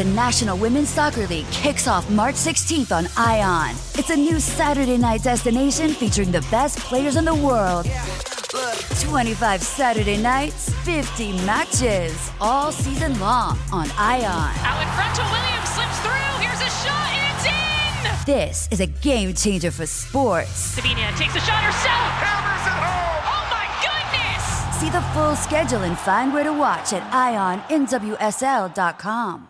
The National Women's Soccer League kicks off March 16th on ION. It's a new Saturday night destination featuring the best players in the world. 25 Saturday nights, 50 matches, all season long on ION. Out in front to Williams, slips through. Here's a shot, and it's in! This is a game changer for sports. Sabina takes a shot herself. Hammers it home. Oh my goodness! See the full schedule and find where to watch at IONNWSL.com.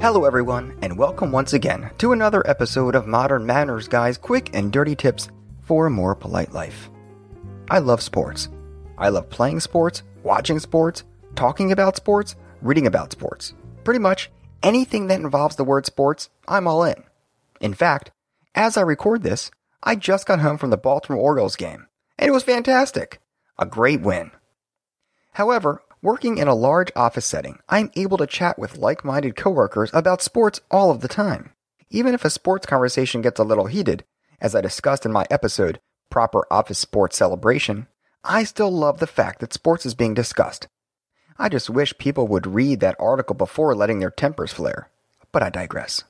Hello, everyone, and welcome once again to another episode of Modern Manners Guy's quick and dirty tips for a more polite life. I love sports. I love playing sports, watching sports, talking about sports, reading about sports. Pretty much anything that involves the word sports, I'm all in. In fact, as I record this, I just got home from the Baltimore Orioles game, and it was fantastic. A great win. However, working in a large office setting, I'm able to chat with like minded coworkers about sports all of the time. Even if a sports conversation gets a little heated, as I discussed in my episode, Proper Office Sports Celebration, I still love the fact that sports is being discussed. I just wish people would read that article before letting their tempers flare. But I digress.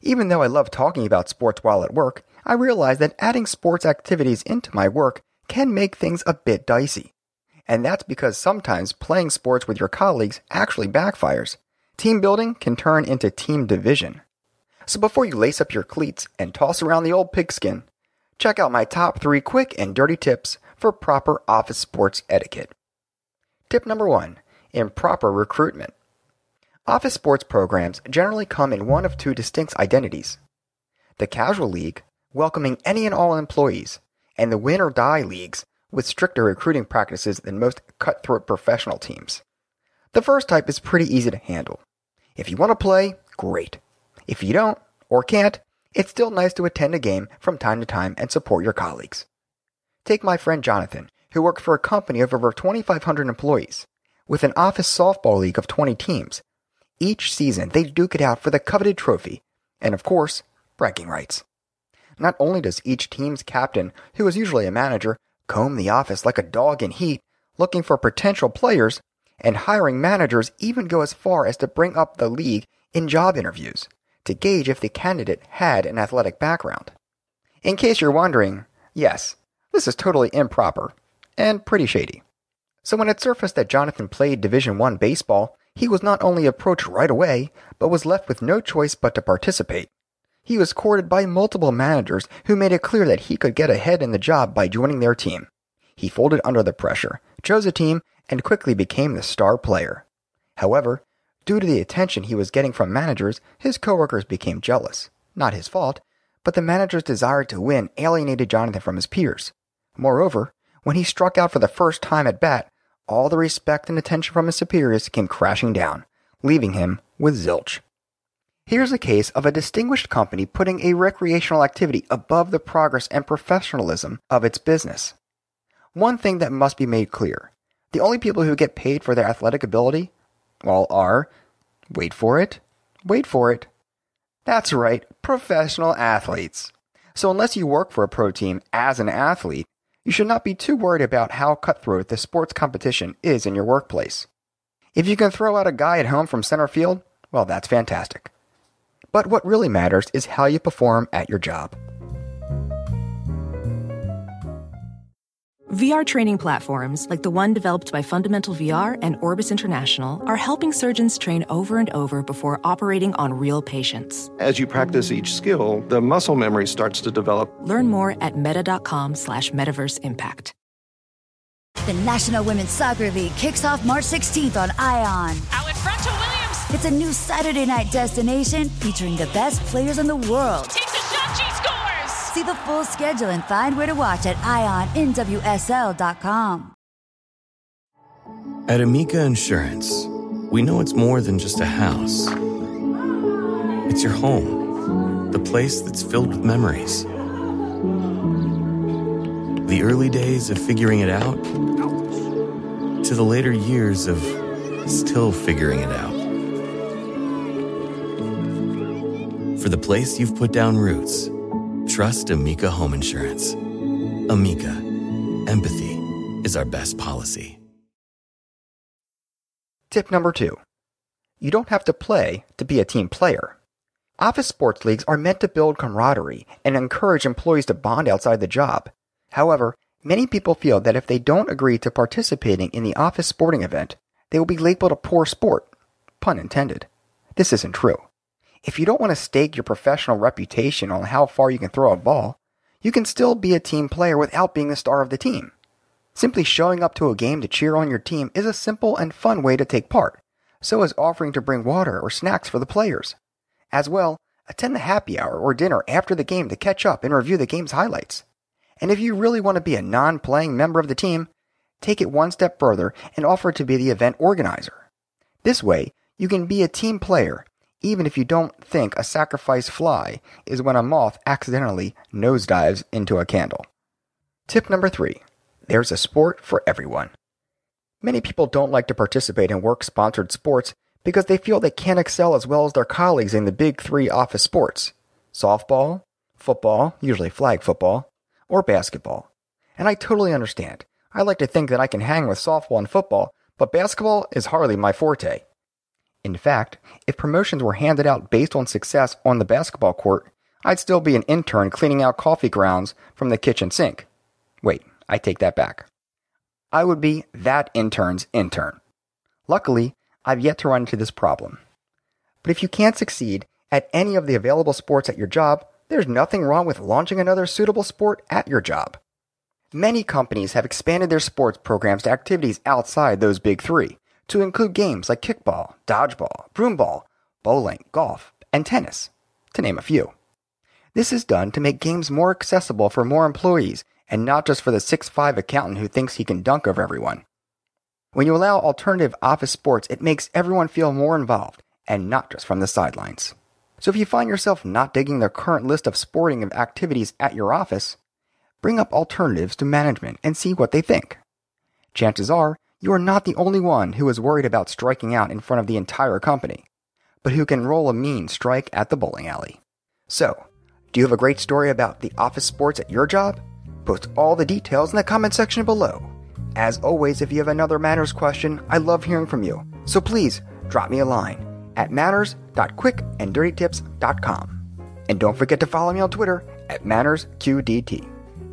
Even though I love talking about sports while at work, I realize that adding sports activities into my work can make things a bit dicey. And that's because sometimes playing sports with your colleagues actually backfires. Team building can turn into team division. So before you lace up your cleats and toss around the old pigskin, check out my top three quick and dirty tips for proper office sports etiquette. Tip number one improper recruitment. Office sports programs generally come in one of two distinct identities the casual league, welcoming any and all employees, and the win or die leagues, with stricter recruiting practices than most cutthroat professional teams. The first type is pretty easy to handle. If you want to play, great. If you don't, or can't, it's still nice to attend a game from time to time and support your colleagues. Take my friend Jonathan, who worked for a company of over 2,500 employees, with an office softball league of 20 teams. Each season, they duke it out for the coveted trophy, and of course, bragging rights. Not only does each team's captain, who is usually a manager, comb the office like a dog in heat, looking for potential players, and hiring managers even go as far as to bring up the league in job interviews to gauge if the candidate had an athletic background. In case you're wondering, yes, this is totally improper and pretty shady. So when it surfaced that Jonathan played Division 1 baseball, he was not only approached right away, but was left with no choice but to participate. He was courted by multiple managers who made it clear that he could get ahead in the job by joining their team. He folded under the pressure, chose a team, and quickly became the star player. However, due to the attention he was getting from managers, his coworkers became jealous. Not his fault, but the manager's desire to win alienated Jonathan from his peers. Moreover, when he struck out for the first time at bat, all the respect and attention from his superiors came crashing down, leaving him with zilch. Here's a case of a distinguished company putting a recreational activity above the progress and professionalism of its business. One thing that must be made clear the only people who get paid for their athletic ability, well, are, wait for it, wait for it. That's right, professional athletes. So, unless you work for a pro team as an athlete, you should not be too worried about how cutthroat the sports competition is in your workplace. If you can throw out a guy at home from center field, well, that's fantastic. But what really matters is how you perform at your job. VR training platforms, like the one developed by Fundamental VR and Orbis International, are helping surgeons train over and over before operating on real patients. As you practice each skill, the muscle memory starts to develop. Learn more at meta.com slash metaverse impact. The National Women's Soccer League kicks off March 16th on ION. Out in front to Williams. It's a new Saturday night destination featuring the best players in the world. Takes a shot, she scores. See the full schedule and find where to watch at IONNWSL.com. At Amica Insurance, we know it's more than just a house. It's your home, the place that's filled with memories. The early days of figuring it out to the later years of still figuring it out. For the place you've put down roots, trust Amica Home Insurance. Amica, empathy is our best policy. Tip number two you don't have to play to be a team player. Office sports leagues are meant to build camaraderie and encourage employees to bond outside the job. However, many people feel that if they don't agree to participating in the office sporting event, they will be labeled a poor sport. Pun intended. This isn't true. If you don't want to stake your professional reputation on how far you can throw a ball, you can still be a team player without being the star of the team. Simply showing up to a game to cheer on your team is a simple and fun way to take part. So is offering to bring water or snacks for the players. As well, attend the happy hour or dinner after the game to catch up and review the game's highlights. And if you really want to be a non playing member of the team, take it one step further and offer to be the event organizer. This way, you can be a team player even if you don't think a sacrifice fly is when a moth accidentally nosedives into a candle. Tip number three there's a sport for everyone. Many people don't like to participate in work sponsored sports because they feel they can't excel as well as their colleagues in the big three office sports softball, football, usually flag football, or basketball. And I totally understand. I like to think that I can hang with softball and football, but basketball is hardly my forte. In fact, if promotions were handed out based on success on the basketball court, I'd still be an intern cleaning out coffee grounds from the kitchen sink. Wait, I take that back. I would be that intern's intern. Luckily, I've yet to run into this problem. But if you can't succeed at any of the available sports at your job, there's nothing wrong with launching another suitable sport at your job. Many companies have expanded their sports programs to activities outside those big three to include games like kickball, dodgeball, broomball, bowling, golf, and tennis, to name a few. This is done to make games more accessible for more employees and not just for the 6'5 accountant who thinks he can dunk over everyone. When you allow alternative office sports, it makes everyone feel more involved and not just from the sidelines. So if you find yourself not digging the current list of sporting activities at your office, bring up alternatives to management and see what they think. Chances are you are not the only one who is worried about striking out in front of the entire company, but who can roll a mean strike at the bowling alley. So, do you have a great story about the office sports at your job? Post all the details in the comment section below. As always, if you have another Manners question, I love hearing from you. So please drop me a line at manners.quickanddirtytips.com. And don't forget to follow me on Twitter at MannersQDT.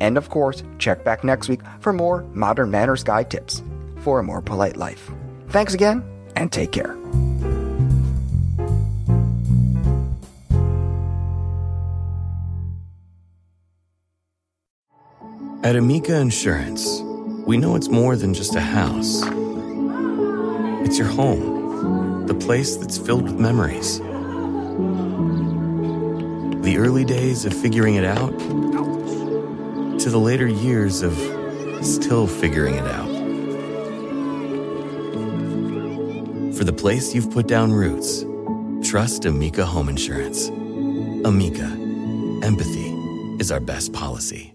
And of course, check back next week for more Modern Manners Guy tips for a more polite life. Thanks again, and take care. At Amica Insurance, we know it's more than just a house. It's your home, the place that's filled with memories. The early days of figuring it out to the later years of still figuring it out. For the place you've put down roots, trust Amica Home Insurance. Amica, empathy is our best policy.